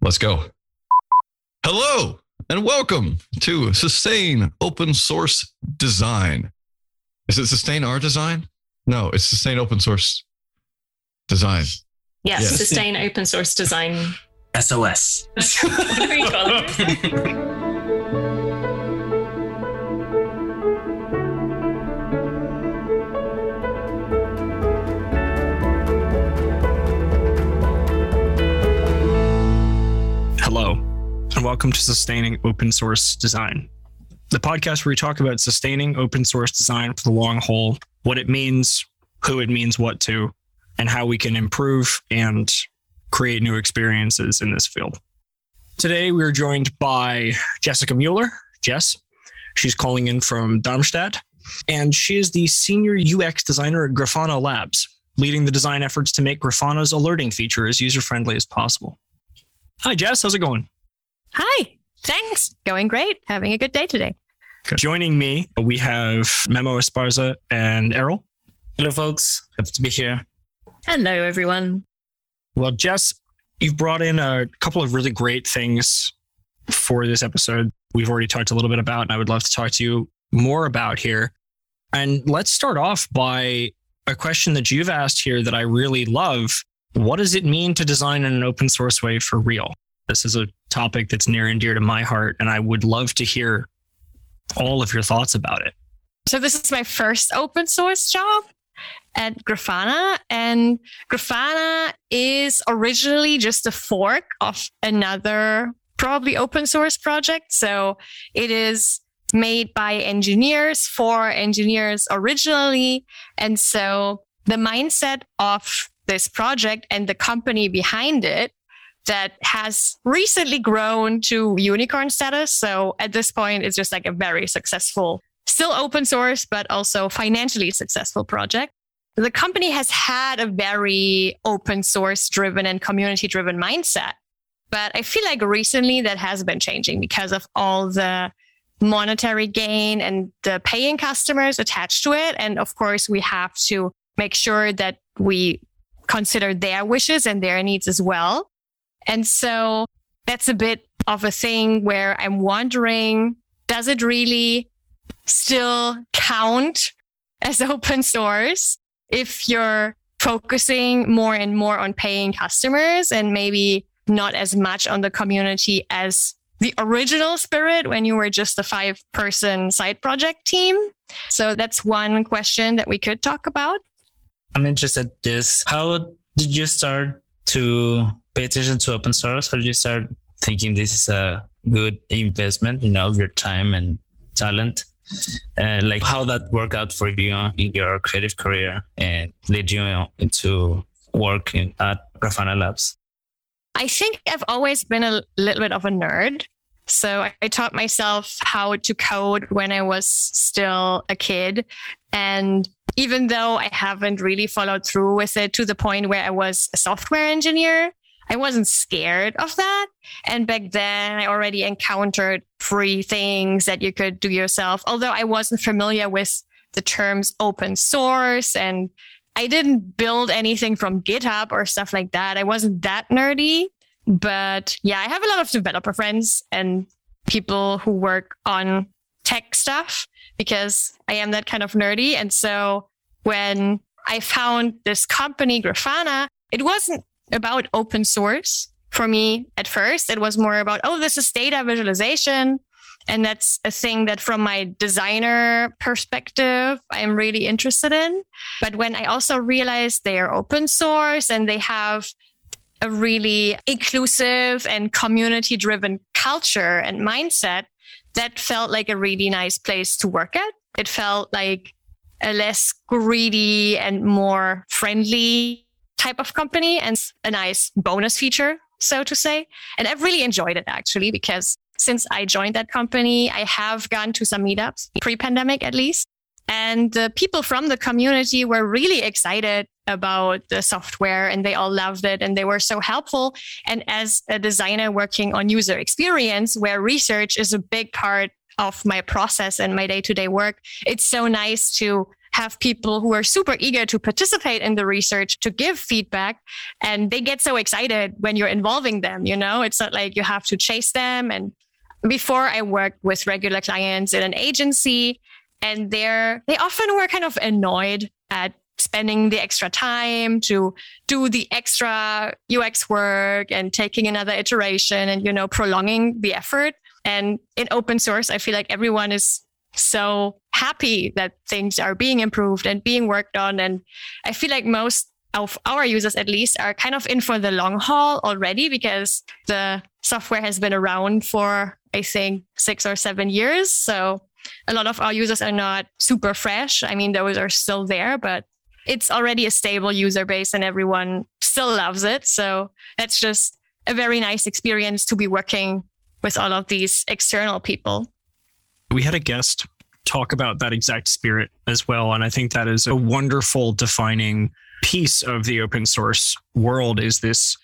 Let's go. Hello and welcome to Sustain Open Source Design. Is it Sustain Our Design? No, it's Sustain Open Source Design. Yes, Yes. sustain open source design. SOS. what do we call it? and welcome to Sustaining Open Source Design, the podcast where we talk about sustaining open source design for the long haul, what it means, who it means what to, and how we can improve and create new experiences in this field. Today, we are joined by Jessica Mueller. Jess, she's calling in from Darmstadt, and she is the senior UX designer at Grafana Labs, leading the design efforts to make Grafana's alerting feature as user friendly as possible. Hi, Jess. How's it going? Hi. Thanks. Going great. Having a good day today. Joining me, we have Memo Esparza and Eriol. Hello, folks. Happy to be here. Hello, everyone. Well, Jess, you've brought in a couple of really great things for this episode. We've already talked a little bit about, and I would love to talk to you more about here. And let's start off by a question that you've asked here that I really love. What does it mean to design in an open source way for real? This is a topic that's near and dear to my heart, and I would love to hear all of your thoughts about it. So this is my first open source job at Grafana and Grafana is originally just a fork of another probably open source project. So it is made by engineers for engineers originally. And so the mindset of this project and the company behind it that has recently grown to unicorn status. So at this point, it's just like a very successful, still open source, but also financially successful project. The company has had a very open source driven and community driven mindset. But I feel like recently that has been changing because of all the monetary gain and the paying customers attached to it. And of course, we have to make sure that we consider their wishes and their needs as well. And so that's a bit of a thing where I'm wondering, does it really still count as open source if you're focusing more and more on paying customers and maybe not as much on the community as the original spirit when you were just a five person side project team? So that's one question that we could talk about. I'm interested in this. How did you start to pay attention to open source? or you start thinking this is a good investment, you know, of your time and talent? Uh, like how that worked out for you in your creative career and led you into work in, at Grafana Labs? I think I've always been a little bit of a nerd. So I, I taught myself how to code when I was still a kid. And even though I haven't really followed through with it to the point where I was a software engineer, I wasn't scared of that. And back then I already encountered free things that you could do yourself, although I wasn't familiar with the terms open source and I didn't build anything from GitHub or stuff like that. I wasn't that nerdy, but yeah, I have a lot of developer friends and people who work on tech stuff because I am that kind of nerdy. And so when I found this company, Grafana, it wasn't about open source for me at first. It was more about, oh, this is data visualization. And that's a thing that from my designer perspective, I'm really interested in. But when I also realized they are open source and they have a really inclusive and community driven culture and mindset, that felt like a really nice place to work at. It felt like a less greedy and more friendly type of company and a nice bonus feature, so to say. And I've really enjoyed it actually because since I joined that company, I have gone to some meetups pre pandemic at least. And the people from the community were really excited about the software and they all loved it and they were so helpful. And as a designer working on user experience, where research is a big part of my process and my day to day work, it's so nice to have people who are super eager to participate in the research to give feedback and they get so excited when you're involving them you know? It's not like you have to chase them and before i worked with regular clients in an agency and they're they often were kind of annoyed at spending the extra time to do the extra ux work and taking another iteration and you know prolonging the effort. And in open source i feel like everyone is so happy that things are being improved and being worked on. And I feel like most of our users, at least, are kind of in for the long haul already because the software has been around for, I think, six or seven years. So a lot of our users are not super fresh. I mean, those are still there, but it's already a stable user base and everyone still loves it. So that's just a very nice experience to be working with all of these external people we had a guest talk about that exact spirit as well. And I think that is a wonderful defining piece of the open source world is this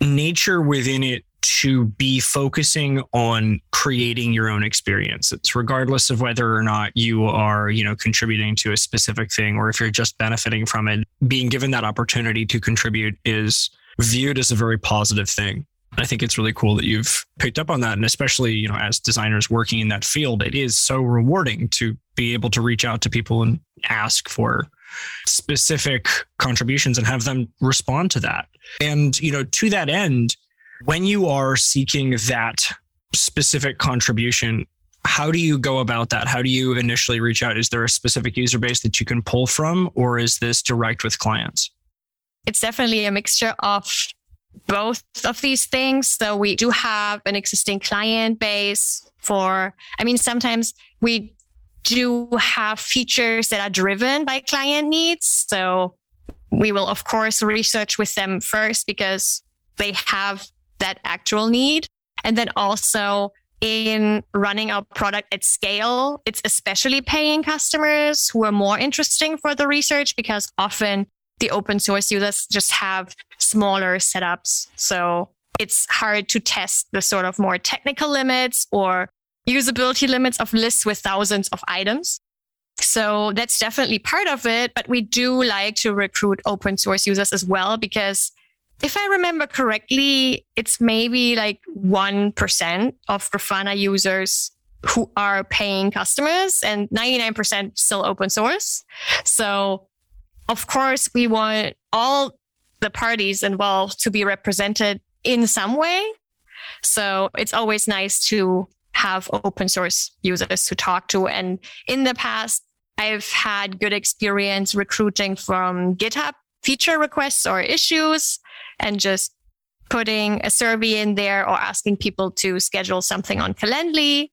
nature within it to be focusing on creating your own experiences regardless of whether or not you are you know contributing to a specific thing or if you're just benefiting from it being given that opportunity to contribute is viewed as a very positive thing I think it's really cool that you've picked up on that. And especially, you know, as designers working in that field, it is so rewarding to be able to reach out to people and ask for specific contributions and have them respond to that. And, you know, to that end, when you are seeking that specific contribution, how do you go about that? How do you initially reach out? Is there a specific user base that you can pull from, or is this direct with clients? It's definitely a mixture of both of these things. So we do have an existing client base for, I mean, sometimes we do have features that are driven by client needs. So we will, of course, research with them first because they have that actual need. And then also in running our product at scale, it's especially paying customers who are more interesting for the research because often the open source users just have smaller setups. So it's hard to test the sort of more technical limits or usability limits of lists with thousands of items. So that's definitely part of it. But we do like to recruit open source users as well, because if I remember correctly, it's maybe like 1% of Grafana users who are paying customers and 99% still open source. So of course, we want all the parties involved to be represented in some way. So it's always nice to have open source users to talk to. And in the past, I've had good experience recruiting from GitHub feature requests or issues and just putting a survey in there or asking people to schedule something on Calendly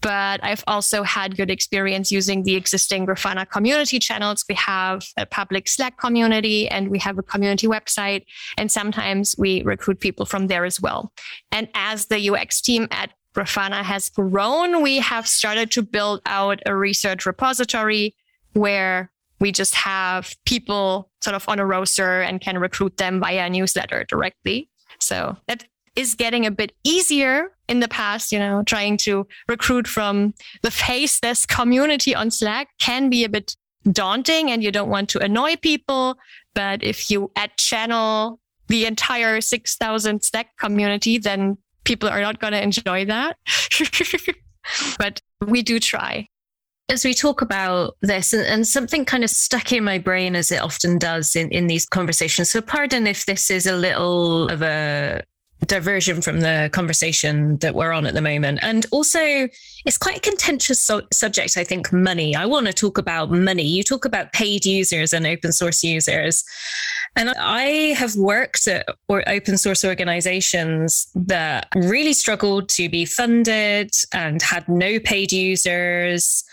but I've also had good experience using the existing Grafana community channels. We have a public Slack community and we have a community website. And sometimes we recruit people from there as well. And as the UX team at Grafana has grown, we have started to build out a research repository where we just have people sort of on a roster and can recruit them via a newsletter directly. So that is getting a bit easier in the past, you know, trying to recruit from the faceless community on Slack can be a bit daunting and you don't want to annoy people. But if you add channel the entire 6,000 Slack community, then people are not going to enjoy that. but we do try. As we talk about this, and, and, something kind of stuck in my brain as it often does in, in these conversations. So, pardon if this is a little of a diversion from the conversation that we're on at the moment. And also, it's quite a contentious so- subject, I think, money. I want to talk about money. You talk about paid users and open source users. And I have worked at or open source organizations that really struggled to be funded and had no paid users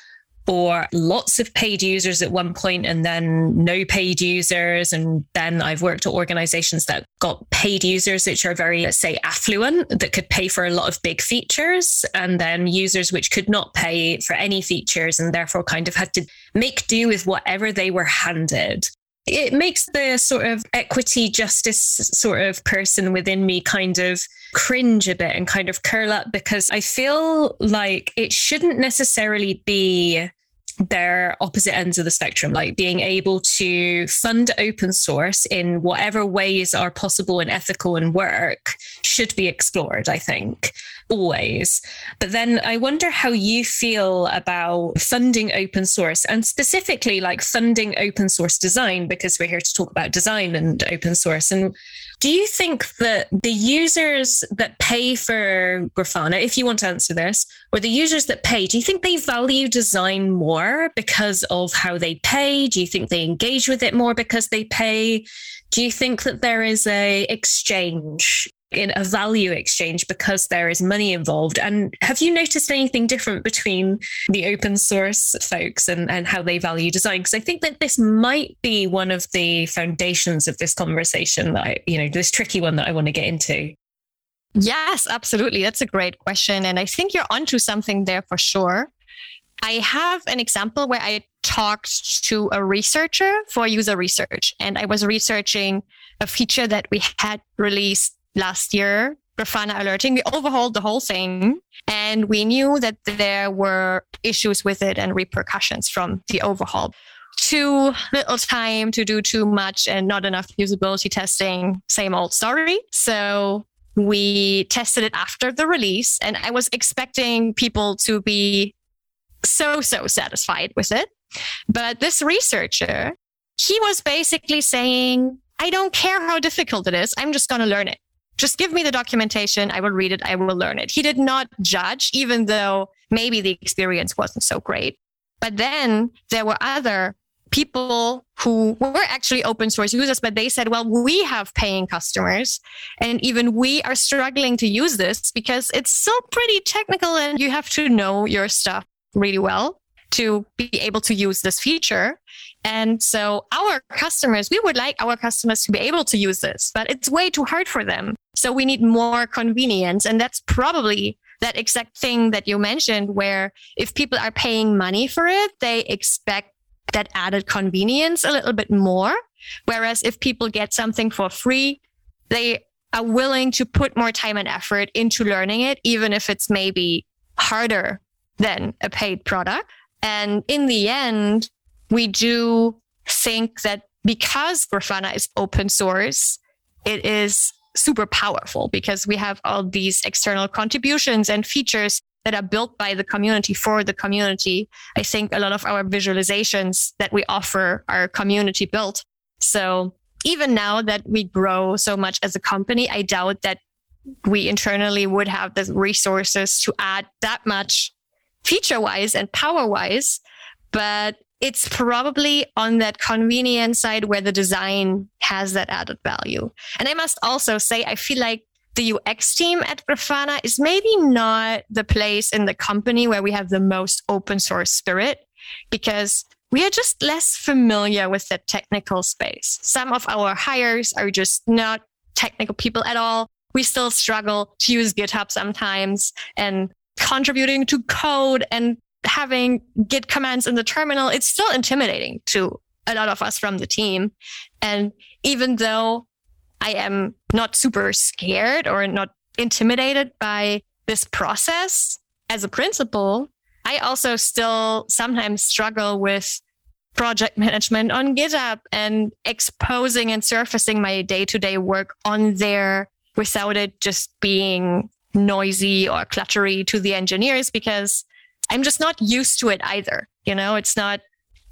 or lots of paid users at one point and then no paid users. And then I've worked at organizations that got paid users, which are very, let's say, affluent, that could pay for a lot of big features, and then users which could not pay for any features and therefore kind of had to make do with whatever they were handed it makes the sort of equity justice sort of person within me kind of cringe a bit and kind of curl up because I feel like it shouldn't necessarily be they're opposite ends of the spectrum, like being able to fund open source in whatever ways are possible and ethical and work should be explored, I think, always. But then I wonder how you feel about funding open source and specifically like funding open source design, because we're here to talk about design and open source. And do you think that the users that pay for Grafana, if you want to answer this, or the users that pay, do you think they value design more because of how they pay? Do you think they engage with it more because they pay? Do you think that there is a exchange in a value exchange because there is money involved. And have you noticed anything different between the open source folks and, and how they value design? Because I think that this might be one of the foundations of this conversation that I, you know, this tricky one that I want to get into. Yes, absolutely. That's a great question. And I think you're onto something there for sure. I have an example where I talked to a researcher for user research, and I was researching a feature that we had released last year, Grafana alerting. We overhauled the whole thing and we knew that there were issues with it and repercussions from the overhaul. Too little time to do too much and not enough usability testing, same old story. So we tested it after the release and I was expecting people to be so, so satisfied with it. But this researcher, he was basically saying, I don't care how difficult it is. I'm just going to learn it just give me the documentation. I will read it. I will learn it. He did not judge, even though maybe the experience wasn't so great. But then there were other people who were actually open source users, but they said, well, we have paying customers and even we are struggling to use this because it's still pretty technical and you have to know your stuff really well to be able to use this feature. And so our customers, we would like our customers to be able to use this, but it's way too hard for them. So we need more convenience. And that's probably that exact thing that you mentioned, where if people are paying money for it, they expect that added convenience a little bit more. Whereas if people get something for free, they are willing to put more time and effort into learning it, even if it's maybe harder than a paid product. And in the end, we do think that because Grafana is open source, it is super powerful because we have all these external contributions and features that are built by the community for the community. I think a lot of our visualizations that we offer are community built. So even now that we grow so much as a company, I doubt that we internally would have the resources to add that much feature wise and power wise. But it's probably on that convenience side where the design has that added value. And I must also say, I feel like the UX team at Grafana is maybe not the place in the company where we have the most open source spirit because we are just less familiar with the technical space. Some of our hires are just not technical people at all. We still struggle to use GitHub sometimes and contributing to code and having git commands in the terminal, it's still intimidating to a lot of us from the team. And even though I am not super scared or not intimidated by this process as a principal, I also still sometimes struggle with project management on GitHub and exposing and surfacing my day to day work on there without it just being noisy or cluttery to the engineers because I'm just not used to it either. You know, it's not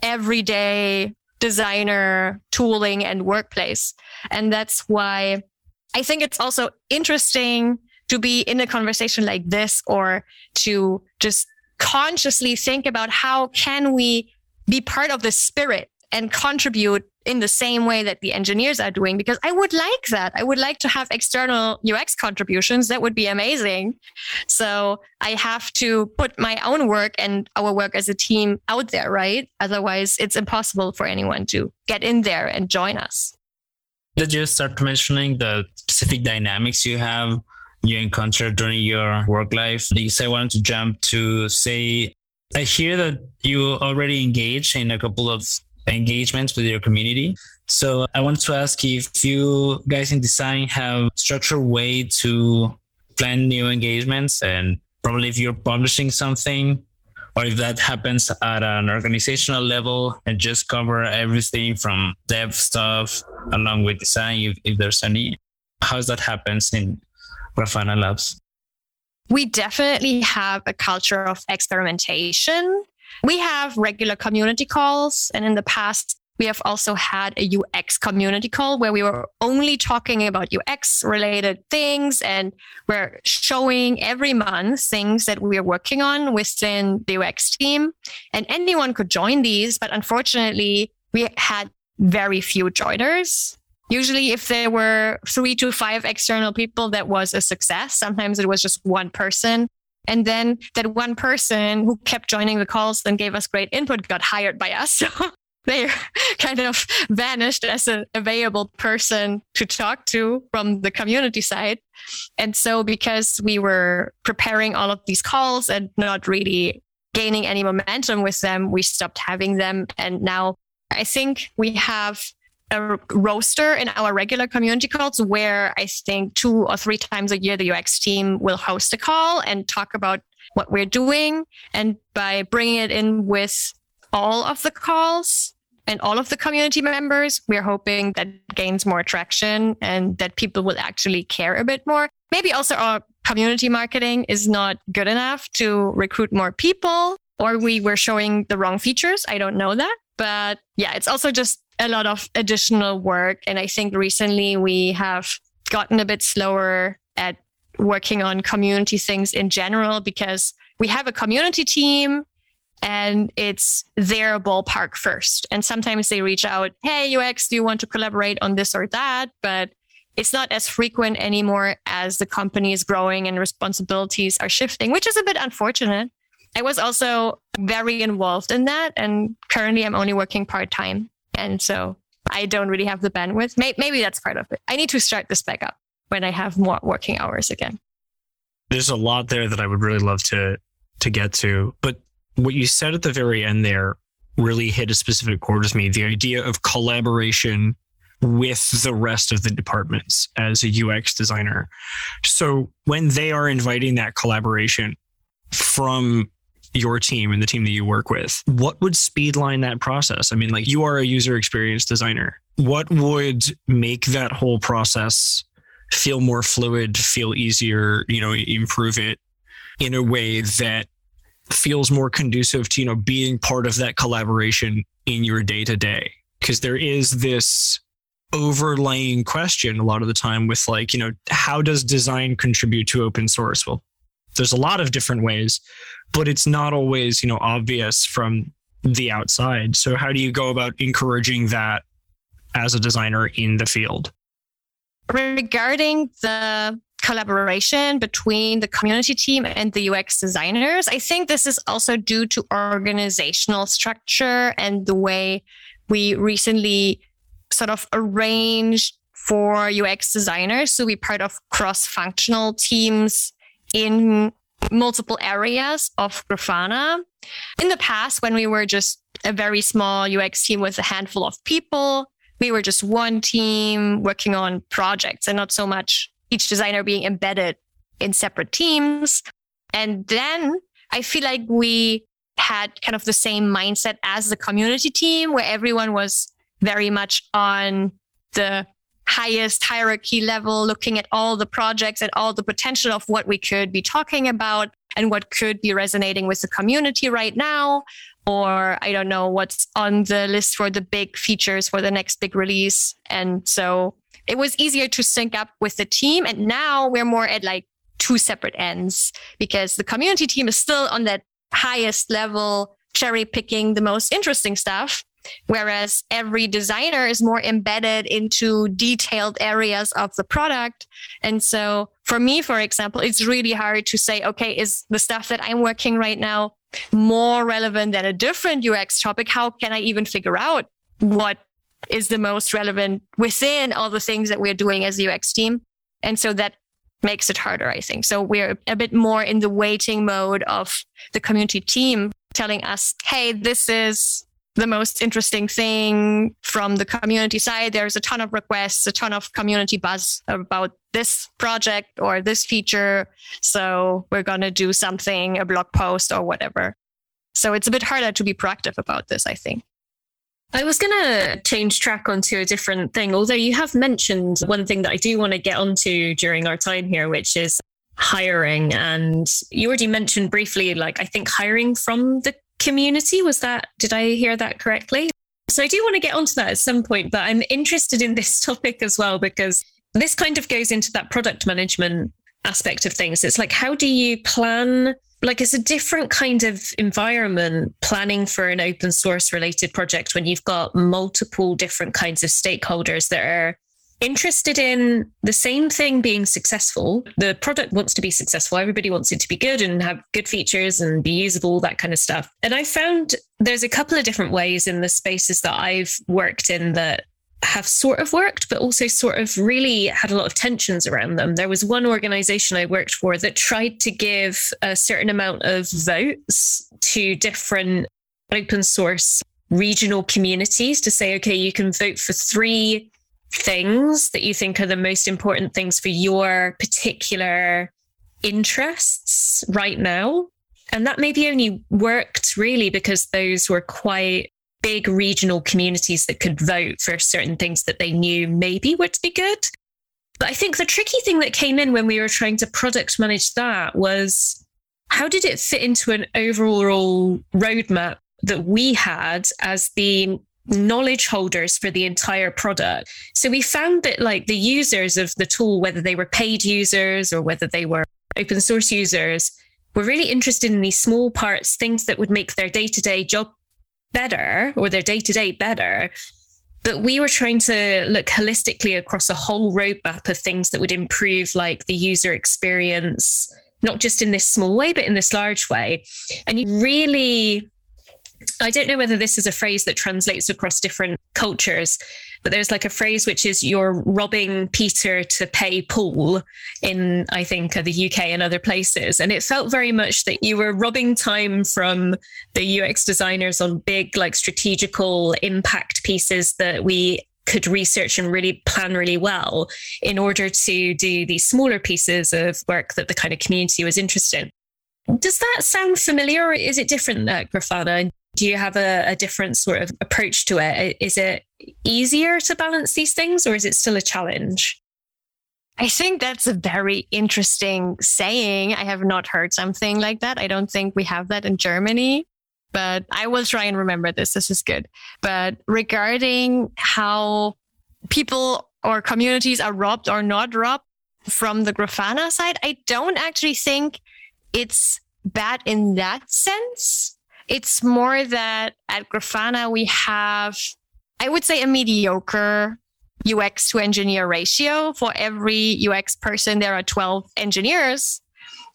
everyday designer tooling and workplace. And that's why I think it's also interesting to be in a conversation like this or to just consciously think about how can we be part of the spirit and contribute in the same way that the engineers are doing because I would like that. I would like to have external UX contributions. That would be amazing. So I have to put my own work and our work as a team out there, right? Otherwise, it's impossible for anyone to get in there and join us. Did you start mentioning the specific dynamics you have you encounter during your work life? Because I wanted to jump to say, I hear that you already engage in a couple of engagements with your community. So I want to ask if you guys in design have structured way to plan new engagements and probably if you're publishing something, or if that happens at an organizational level and just cover everything from dev stuff along with design, if, if there's any. How that happens in Grafana Labs? We definitely have a culture of experimentation. We have regular community calls, and in the past, we have also had a UX community call where we were only talking about UX related things and we're showing every month things that we are working on within the UX team. And anyone could join these, but unfortunately, we had very few joiners. Usually, if there were three to five external people, that was a success. Sometimes it was just one person. And then that one person who kept joining the calls and gave us great input got hired by us. So they kind of vanished as an available person to talk to from the community side. And so, because we were preparing all of these calls and not really gaining any momentum with them, we stopped having them. And now I think we have a roaster in our regular community calls where I think two or three times a year the UX team will host a call and talk about what we're doing. And by bringing it in with all of the calls and all of the community members, we're hoping that gains more traction and that people will actually care a bit more. Maybe also our community marketing is not good enough to recruit more people, or we were showing the wrong features. I don't know that. But yeah, it's also just a lot of additional work. And I think recently we have gotten a bit slower at working on community things in general because we have a community team and it's their ballpark first. And sometimes they reach out, Hey, UX, do you want to collaborate on this or that? But it's not as frequent anymore as the company is growing and responsibilities are shifting, which is a bit unfortunate. I was also very involved in that. And currently I'm only working part time. And so I don't really have the bandwidth. Maybe that's part of it. I need to start this back up when I have more working hours again. There's a lot there that I would really love to to get to, but what you said at the very end there really hit a specific chord with me the idea of collaboration with the rest of the departments as a UX designer. So when they are inviting that collaboration from your team and the team that you work with, what would speedline that process? I mean, like you are a user experience designer. What would make that whole process feel more fluid, feel easier, you know, improve it in a way that feels more conducive to you know being part of that collaboration in your day to day because there is this overlaying question a lot of the time with like you know how does design contribute to open source well there's a lot of different ways but it's not always you know obvious from the outside so how do you go about encouraging that as a designer in the field regarding the collaboration between the community team and the UX designers. I think this is also due to organizational structure and the way we recently sort of arranged for UX designers to be part of cross functional teams in multiple areas of Grafana. In the past, when we were just a very small UX team with a handful of people, we were just one team working on projects and not so much each designer being embedded in separate teams. And then I feel like we had kind of the same mindset as the community team where everyone was very much on the highest hierarchy level, looking at all the projects and all the potential of what we could be talking about and what could be resonating with the community right now. Or I don't know what's on the list for the big features for the next big release. And so it was easier to sync up with the team. And now we're more at like two separate ends because the community team is still on that highest level, cherry picking the most interesting stuff. Whereas every designer is more embedded into detailed areas of the product. And so for me, for example, it's really hard to say, okay, is the stuff that I'm working right now more relevant than a different UX topic? How can I even figure out what is the most relevant within all the things that we're doing as a UX team. And so that makes it harder, I think. So we're a bit more in the waiting mode of the community team telling us, hey, this is the most interesting thing from the community side. There's a ton of requests, a ton of community buzz about this project or this feature. So we're going to do something, a blog post or whatever. So it's a bit harder to be proactive about this, I think. I was going to change track onto a different thing, although you have mentioned one thing that I do want to get onto during our time here, which is hiring. And you already mentioned briefly, like, I think hiring from the community. Was that, did I hear that correctly? So I do want to get onto that at some point, but I'm interested in this topic as well because this kind of goes into that product management aspect of things. It's like, how do you plan like it's a different kind of environment planning for an open source related project when you've got multiple different kinds of stakeholders that are interested in the same thing being successful. The product wants to be successful. Everybody wants it to be good and have good features and be usable, that kind of stuff. And I found there's a couple of different ways in the spaces that I've worked in that have sort of worked, but also sort of really had a lot of tensions around them. There was one organization I worked for that tried to give a certain amount of votes to different open source regional communities to say, okay, you can vote for three things that you think are the most important things for your particular interests right now. And that maybe only worked really because those were quite big regional communities that could vote for certain things that they knew maybe would be good. But I think the tricky thing that came in when we were trying to product manage that was how did it fit into an overall roadmap that we had as the knowledge holders for the entire product. So we found that like the users of the tool, whether they were paid users or whether they were open source users, were really interested in these small parts, things that would make their day to day job better or their day to day better. But we were trying to look holistically across a whole roadmap of things that would improve like the user experience, not just in this small way, but in this large way. And you really, I don't know whether this is a phrase that translates across different cultures, but there's like a phrase which is you're robbing Peter to pay Paul in, I think, the UK and other places. And it felt very much that you were robbing time from the UX designers on big, like strategical impact pieces that we could research and really plan really well in order to do these smaller pieces of work that the kind of community was interested in. Does that sound familiar or is it different at Grafana? Do you have a, a, different sort of approach to it? Is it easier to balance these things or is it still a challenge? I think that's a very interesting saying. I have not heard something like that. I don't think we have that in Germany, but I will try and remember this. This is good. But regarding how people or communities are robbed or not robbed from the Grafana side, I don't actually think it's bad in that sense. It's more that at Grafana, we have, I would say, a mediocre UX to engineer ratio. For every UX person, there are 12 engineers.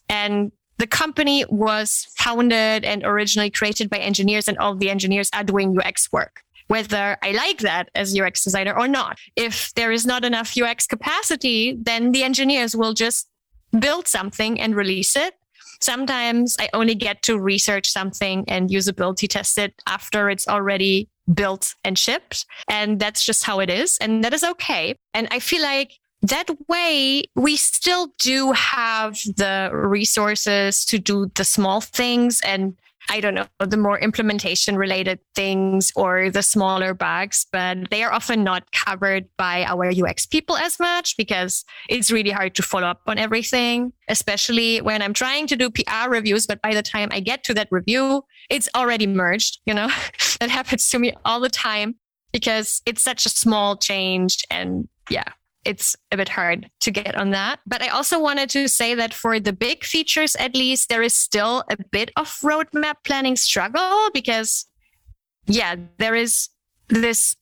And the company was founded and originally created by engineers, and all the engineers are doing UX work. Whether I like that as UX designer or not. If there is not enough UX capacity, then the engineers will just build something and release it Sometimes I only get to research something and usability test it after it's already built and shipped. And that's just how it is. And that is okay. And I feel like that way we still do have the resources to do the small things and I don't know, the more implementation related things or the smaller bugs, but they are often not covered by our UX people as much because it's really hard to follow up on everything, especially when I'm trying to do PR reviews. But by the time I get to that review, it's already merged. You know, that happens to me all the time because it's such a small change. And yeah, it's a bit hard to get on that. But I also wanted to say that for the big features, at least, there is still a bit of roadmap planning struggle because, yeah, there is this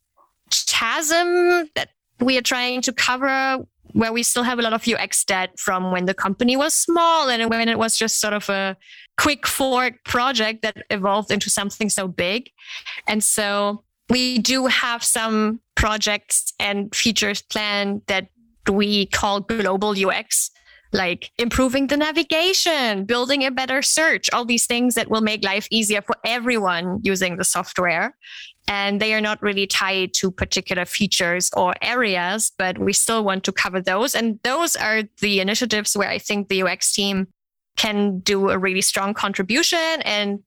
chasm that we are trying to cover where we still have a lot of UX debt from when the company was small and when it was just sort of a quick fork project that evolved into something so big. And so we do have some projects and features planned that we call global UX, like improving the navigation, building a better search, all these things that will make life easier for everyone using the software. And they are not really tied to particular features or areas, but we still want to cover those. And those are the initiatives where I think the UX team can do a really strong contribution and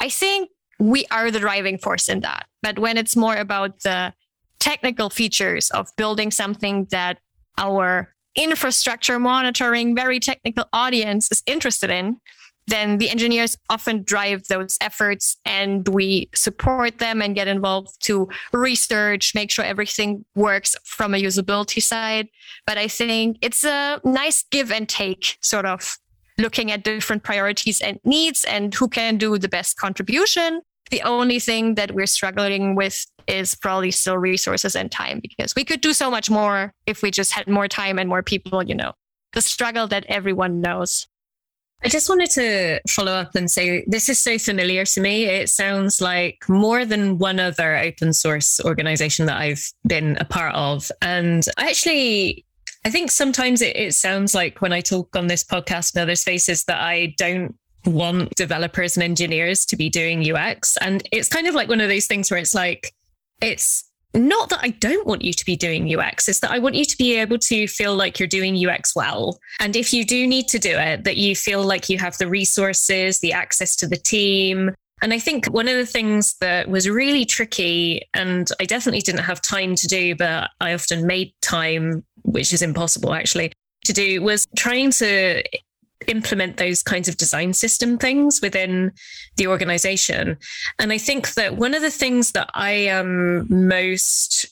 I think we are the driving force in that. But when it's more about the technical features of building something that our infrastructure monitoring, very technical audience is interested in, then the engineers often drive those efforts and we support them and get involved to research, make sure everything works from a usability side. But I think it's a nice give and take sort of looking at different priorities and needs and who can do the best contribution. The only thing that we're struggling with is probably still resources and time because we could do so much more if we just had more time and more people, you know, the struggle that everyone knows. I just wanted to follow up and say this is so familiar to me. It sounds like more than one other open source organization that I've been a part of. And I actually, I think sometimes it, it sounds like when I talk on this podcast and other spaces that I don't want developers and engineers to be doing UX. And it's kind of like one of those things where it's like, it's not that I don't want you to be doing UX, it's that I want you to be able to feel like you're doing UX well. And if you do need to do it, that you feel like you have the resources, the access to the team. And I think one of the things that was really tricky, and I definitely didn't have time to do, but I often made time, which is impossible actually, to do, was trying to implement those kinds of design system things within the organization. And I think that one of the things that I am most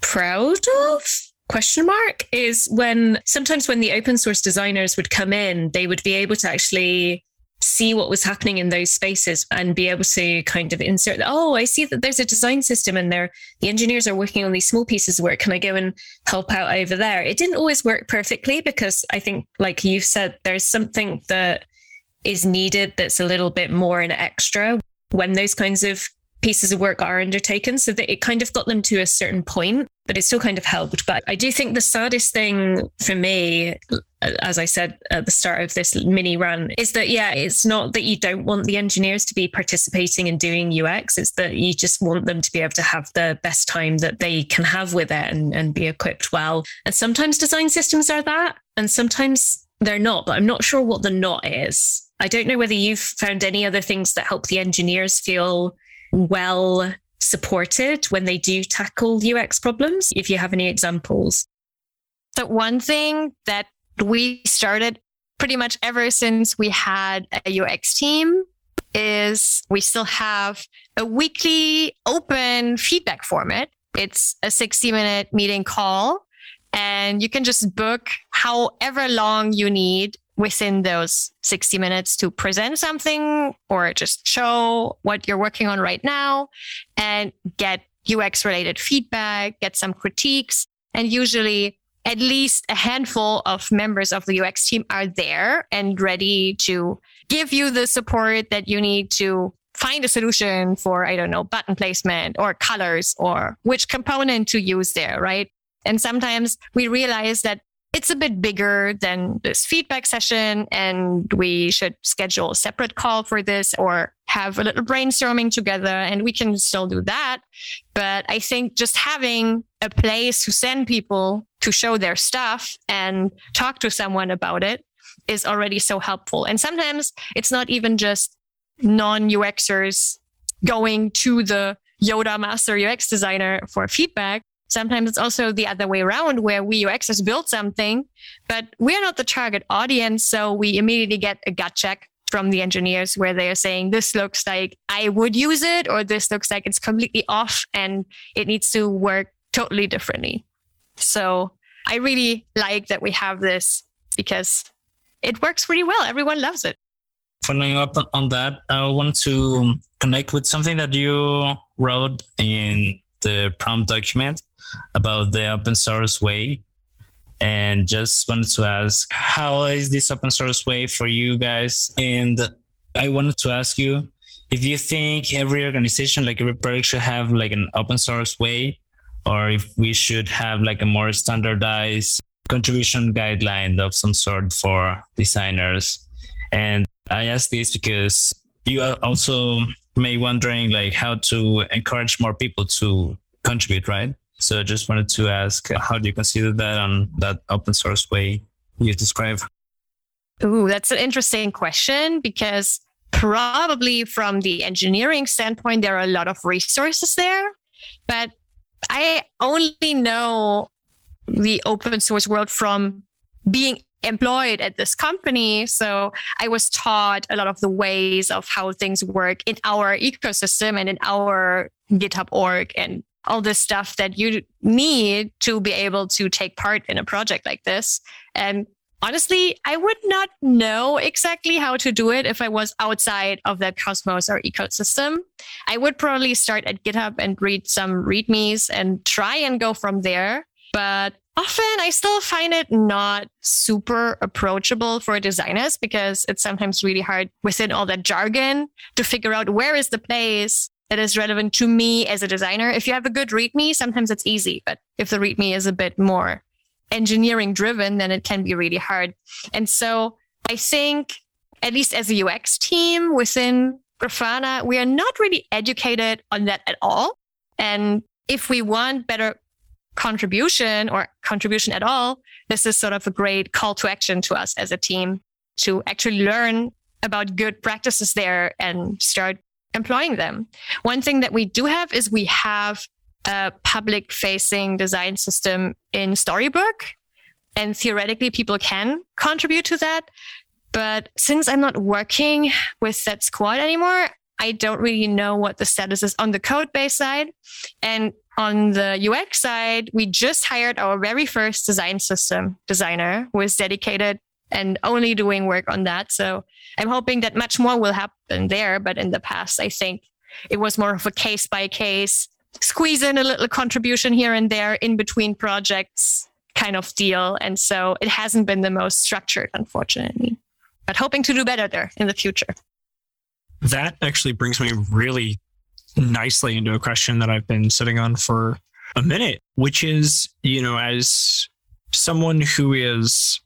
proud of question mark is when sometimes when the open source designers would come in they would be able to actually see what was happening in those spaces and be able to kind of insert oh i see that there's a design system in there. The engineers are working on these small pieces of work. Can i go and help out over there? It didn't always work perfectly because i think like you said there's something that is needed that's a little bit more an extra when those kinds of pieces of work are undertaken so that it kind of got them to a certain point but it still kind of helped. But i do think the saddest thing for me as i said at the start of this mini run is that yeah it's not that you don't want the engineers to be participating in doing ux it's that you just want them to be able to have the best time that they can have with it and, and be equipped well. And sometimes design systems are that and sometimes they're not but i'm not sure what the not is. I don't know whether you've found any other things that help the engineers feel well supported when they do tackle UX problems? If you have any examples. So, one thing that we started pretty much ever since we had a UX team is we still have a weekly open feedback format. It's a 60 minute meeting call, and you can just book however long you need within those 60 minutes to present something or just show what you're working on right now and get UX related feedback, get some critiques. And usually, at least a handful of members of the UX team are there and ready to give you the support that you need to find a solution for, I don't know, button placement or colors or which component to use there, right? And sometimes we realize that it's a bit bigger than this feedback session and we should schedule a separate call for this or have a little brainstorming together and we can still do that. But i think just having a place to send people to show their stuff and talk to someone about it is already so helpful. And sometimes it's not even just non uxers going to the yoda master ux designer for feedback Sometimes it's also the other way around where we UXers build something, but we're not the target audience. So we immediately get a gut check from the engineers where they are saying, this looks like I would use it, or this looks like it's completely off and it needs to work totally differently. So I really like that we have this because it works really well. Everyone loves it. Following up on that, I want to connect with something that you wrote in the prompt document about the open source way. And just wanted to ask how is this open source way for you guys? And i wanted to ask you if you think every organization like every project should have like an open source way or if we should have like a more standardized contribution guideline of some sort for designers. And i ask this because you also may wondering like how to encourage more people to contribute right so I just wanted to ask, how do you consider that on that open source way you describe? Ooh, that's an interesting question because probably from the engineering standpoint, there are a lot of resources there, but I only know the open source world from being employed at this company. So I was taught a lot of the ways of how things work in our ecosystem and in our GitHub org and all this stuff that you need to be able to take part in a project like this. And honestly, I would not know exactly how to do it if I was outside of that cosmos or ecosystem. I would probably start at GitHub and read some readmes and try and go from there. But often I still find it not super approachable for designers because it's sometimes really hard within all that jargon to figure out where is the place that is relevant to me as a designer. If you have a good README, sometimes it's easy, but if the README is a bit more engineering driven, then it can be really hard. And so I think, at least as a UX team within Grafana, we are not really educated on that at all. And if we want better contribution or contribution at all, this is sort of a great call to action to us as a team to actually learn about good practices there and start employing them. One thing that we do have is we have a public facing design system in Storybook. And theoretically, people can contribute to that. But since I'm not working with that squad anymore, I don't really know what the status is on the code base side. And on the UX side, we just hired our very first design system designer who is dedicated and only doing work on that. So I'm hoping that much more will happen there. But in the past, I think it was more of a case by case, squeeze in a little contribution here and there in between projects kind of deal. And so it hasn't been the most structured, unfortunately, but hoping to do better there in the future. That actually brings me really nicely into a question that I've been sitting on for a minute, which is, you know, as someone who is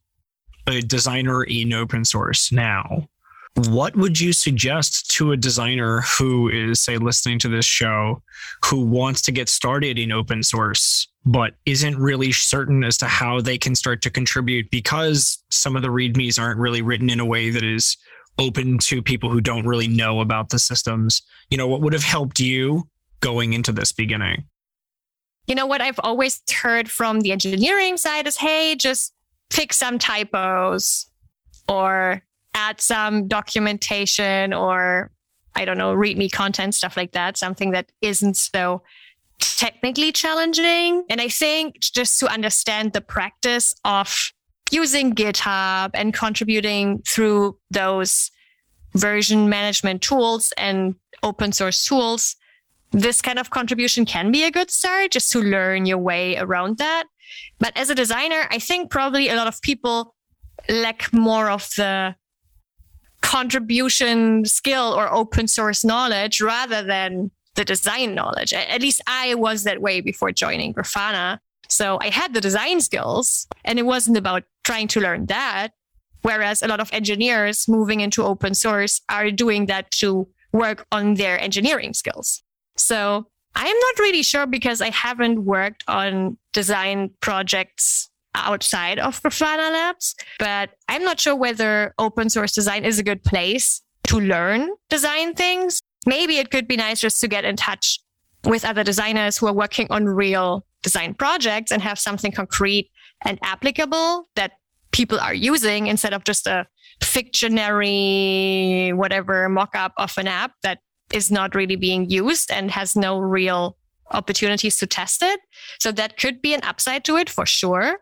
a designer in open source now, what would you suggest to a designer who is, say, listening to this show, who wants to get started in open source, but isn't really certain as to how they can start to contribute because some of the READMEs aren't really written in a way that is open to people who don't really know about the systems? You know, what would have helped you going into this beginning? You know, what I've always heard from the engineering side is hey, just fix some typos or add some documentation or I don't know, read me content, stuff like that, something that isn't so technically challenging. And I think just to understand the practice of using GitHub and contributing through those version management tools and open source tools, this kind of contribution can be a good start just to learn your way around that. But as a designer, I think probably a lot of people lack more of the contribution skill or open source knowledge rather than the design knowledge. At least I was that way before joining Grafana. So I had the design skills and it wasn't about trying to learn that. Whereas a lot of engineers moving into open source are doing that to work on their engineering skills. So I'm not really sure because I haven't worked on design projects outside of Grafana Labs, but I'm not sure whether open source design is a good place to learn design things. Maybe it could be nice just to get in touch with other designers who are working on real design projects and have something concrete and applicable that people are using instead of just a fictionary whatever mock-up of an app that is not really being used and has no real opportunities to test it. So that could be an upside to it for sure.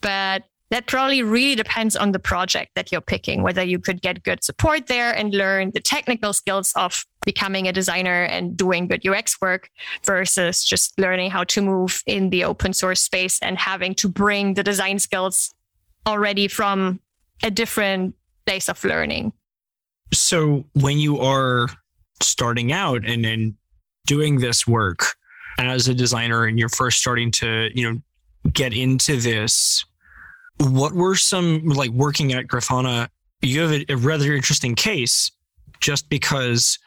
But that probably really depends on the project that you're picking, whether you could get good support there and learn the technical skills of becoming a designer and doing good UX work versus just learning how to move in the open source space and having to bring the design skills already from a different place of learning. So when you are starting out and then doing this work as a designer and you're first starting to, you know, get into this, what were some like working at Grafana? You have a, a rather interesting case just because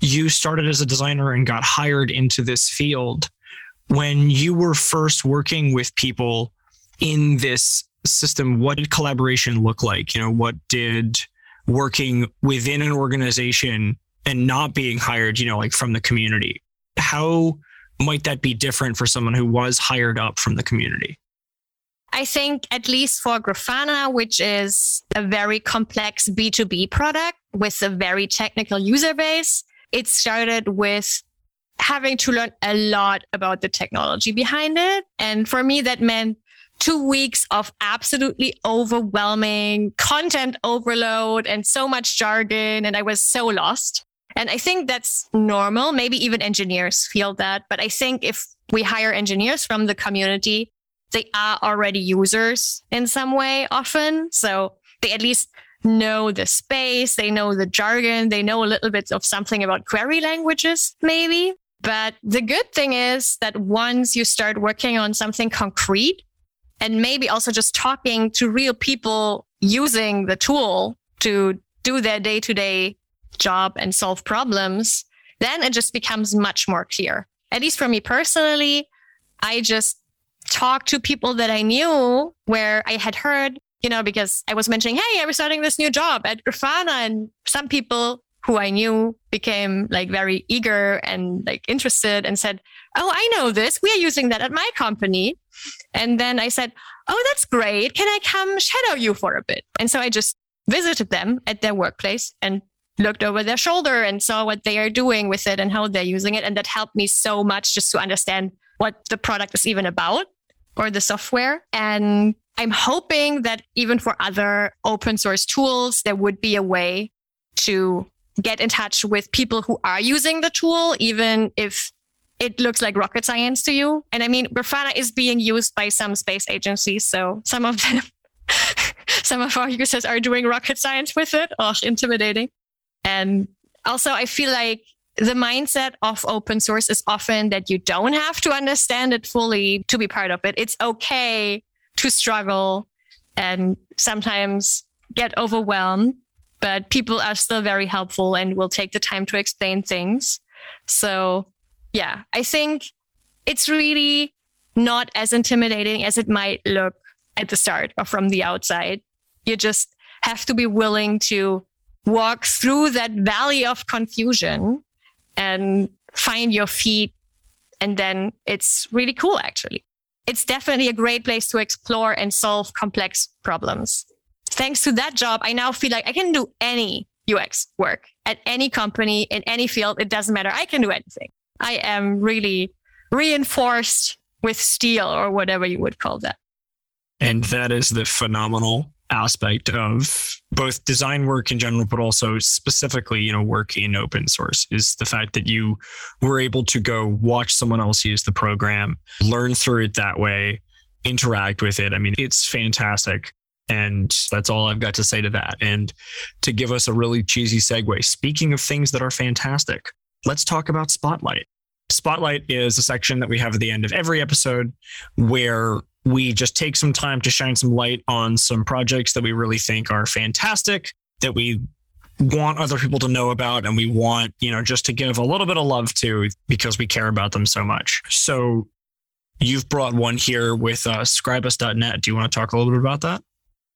you started as a designer and got hired into this field. When you were first working with people in this system, what did collaboration look like? You know, what did working within an organization and not being hired, you know, like from the community. How might that be different for someone who was hired up from the community? I think at least for Grafana, which is a very complex B2B product with a very technical user base, it started with having to learn a lot about the technology behind it. And for me, that meant two weeks of absolutely overwhelming content overload and so much jargon. And I was so lost. And I think that's normal. Maybe even engineers feel that. But I think if we hire engineers from the community, they are already users in some way often. So they at least know the space, they know the jargon, they know a little bit of something about query languages, maybe. But the good thing is that once you start working on something concrete and maybe also just talking to real people using the tool to do their day to day job and solve problems, then it just becomes much more clear. At least for me personally, I just talked to people that I knew where I had heard, you know, because I was mentioning, hey, I was starting this new job at Grafana. And some people who I knew became like very eager and like interested and said, Oh, I know this. We are using that at my company. And then I said, Oh, that's great. Can I come shadow you for a bit? And so I just visited them at their workplace and looked over their shoulder and saw what they are doing with it and how they're using it. And that helped me so much just to understand what the product is even about or the software. And I'm hoping that even for other open source tools, there would be a way to get in touch with people who are using the tool, even if it looks like rocket science to you. And I mean, Grafana is being used by some space agencies. So some of them, some of our users are doing rocket science with it. Oh, intimidating. And also, I feel like the mindset of open source is often that you don't have to understand it fully to be part of it. It's okay to struggle and sometimes get overwhelmed, but people are still very helpful and will take the time to explain things. So, yeah, I think it's really not as intimidating as it might look at the start or from the outside. You just have to be willing to walk through that valley of confusion and find your feet. And then it's really cool, actually. It's definitely a great place to explore and solve complex problems. Thanks to that job, I now feel like I can do any UX work at any company in any field. It doesn't matter. I can do anything. I am really reinforced with steel or whatever you would call that. And that is the phenomenal aspect of both design work in general, but also specifically, you know, work in open source is the fact that you were able to go watch someone else use the program, learn through it that way, interact with it. I mean, it's fantastic. And that's all I've got to say to that. And to give us a really cheesy segue, speaking of things that are fantastic, let's talk about Spotlight. Spotlight is a section that we have at the end of every episode where we just take some time to shine some light on some projects that we really think are fantastic, that we want other people to know about, and we want, you know, just to give a little bit of love to because we care about them so much. So you've brought one here with uh, scribus.net. Do you want to talk a little bit about that?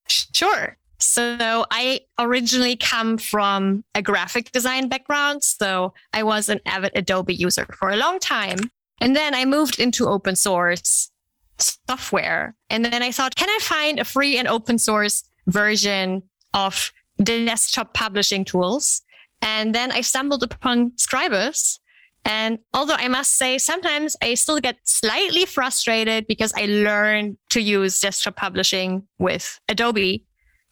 Sure. So I originally come from a graphic design background. So I was an avid Adobe user for a long time. And then I moved into open source software. And then I thought, can I find a free and open source version of the desktop publishing tools? And then I stumbled upon Scribus. And although I must say, sometimes I still get slightly frustrated because I learned to use desktop publishing with Adobe.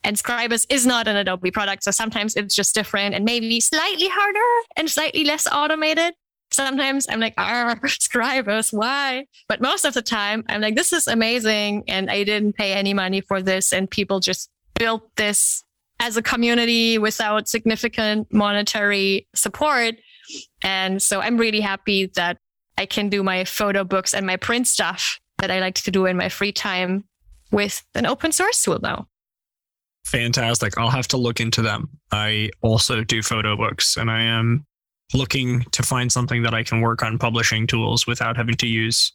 And Scribus is not an Adobe product. So sometimes it's just different and maybe slightly harder and slightly less automated sometimes I'm like, ah, Scribus, why? But most of the time, I'm like, this is amazing. And I didn't pay any money for this. And people just built this as a community without significant monetary support. And so I'm really happy that I can do my photo books and my print stuff that I like to do in my free time with an open source tool now. Fantastic. I'll have to look into them. I also do photo books and I am looking to find something that I can work on publishing tools without having to use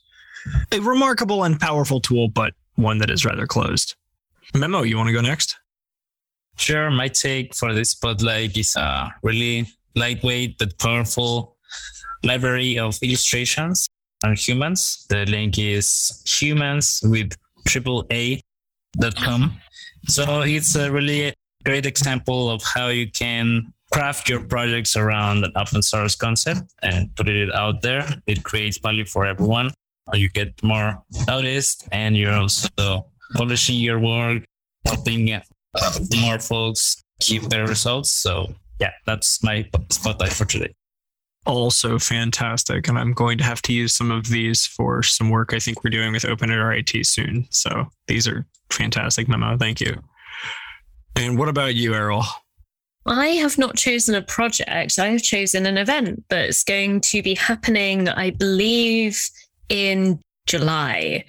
a remarkable and powerful tool, but one that is rather closed. Memo, you want to go next? Sure, my take for this spotlight is a really lightweight but powerful library of illustrations on humans. The link is humans with triple A dot com. So it's a really great example of how you can craft your projects around an open source concept and put it out there. It creates value for everyone. You get more noticed and you're also publishing your work, helping uh, more folks keep their results. So yeah, that's my spotlight for today. Also fantastic. And I'm going to have to use some of these for some work I think we're doing with Open at RIT soon. So these are fantastic memo. Thank you. And what about you, Eriol? I have not chosen a project. I have chosen an event that's going to be happening, I believe, in July.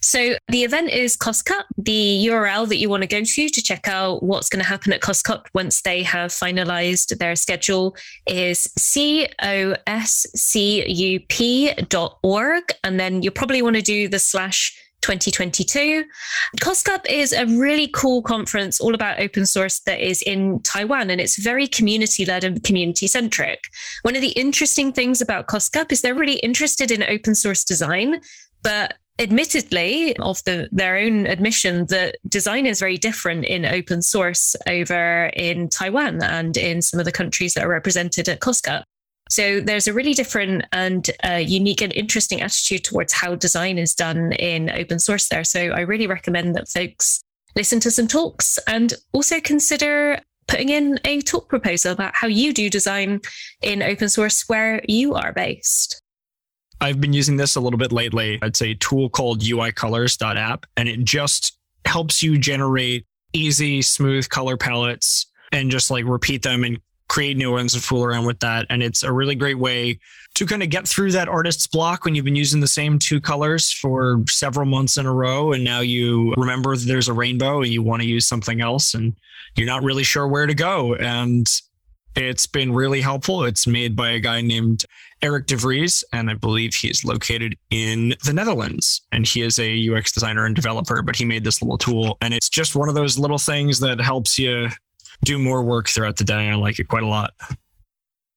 So the event is COSCUP. The URL that you want to go to to check out what's going to happen at COSCUP once they have finalized their schedule is coscup.org. And then you probably want to do the slash 2022. COSCUP is a really cool conference all about open source that is in Taiwan and it's very community led and community centric. One of the interesting things about COSCUP is they're really interested in open source design, but admittedly of the, their own admission that design is very different in open source over in Taiwan and in some of the countries that are represented at COSCUP. So there's a really different and uh, unique and interesting attitude towards how design is done in open source there. So I really recommend that folks listen to some talks and also consider putting in a talk proposal about how you do design in open source where you are based. I've been using this a little bit lately. It's a tool called uicolors.app, and it just helps you generate easy, smooth color palettes and just like repeat them and create new ones and fool around with that. And it's a really great way to kind of get through that artist's block when you've been using the same two colors for several months in a row. And now you remember there's a rainbow and you want to use something else and you're not really sure where to go. And it's been really helpful. It's made by a guy named Eric De Vries, and I believe he is located in the Netherlands. And he is a UX designer and developer, but he made this little tool. And it's just one of those little things that helps you do more work throughout the day. I like it quite a lot.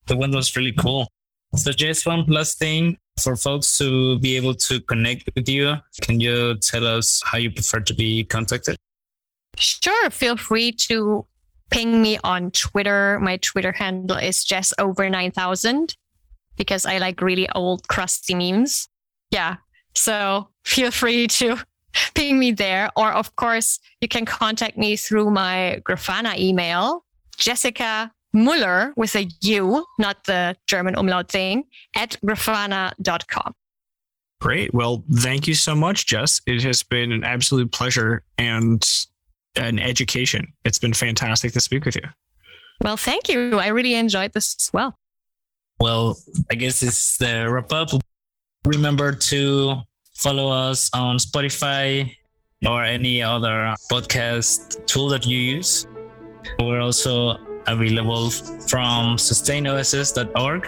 The one was really cool. So just one last thing for folks to be able to connect with you. Can you tell us how you prefer to be contacted? Sure. Feel free to ping me on Twitter. My Twitter handle is just over 9000 because I like really old crusty memes. Yeah. So feel free to ping me there. Or, of course, you can contact me through my Grafana email, Jessica Muller with a U, not the German umlaut thing, at grafana.com. Great. Well, thank you so much, Jess. It has been an absolute pleasure and an education. It's been fantastic to speak with you. Well, thank you. I really enjoyed this as well. Well, I guess it's the wrap up. Remember to follow us on Spotify or any other podcast tool that you use. We're also available from sustainoss.org.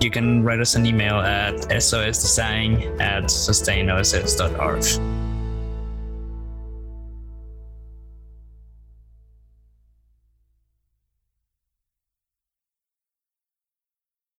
You can write us an email at sosdesign at sustainoss.org.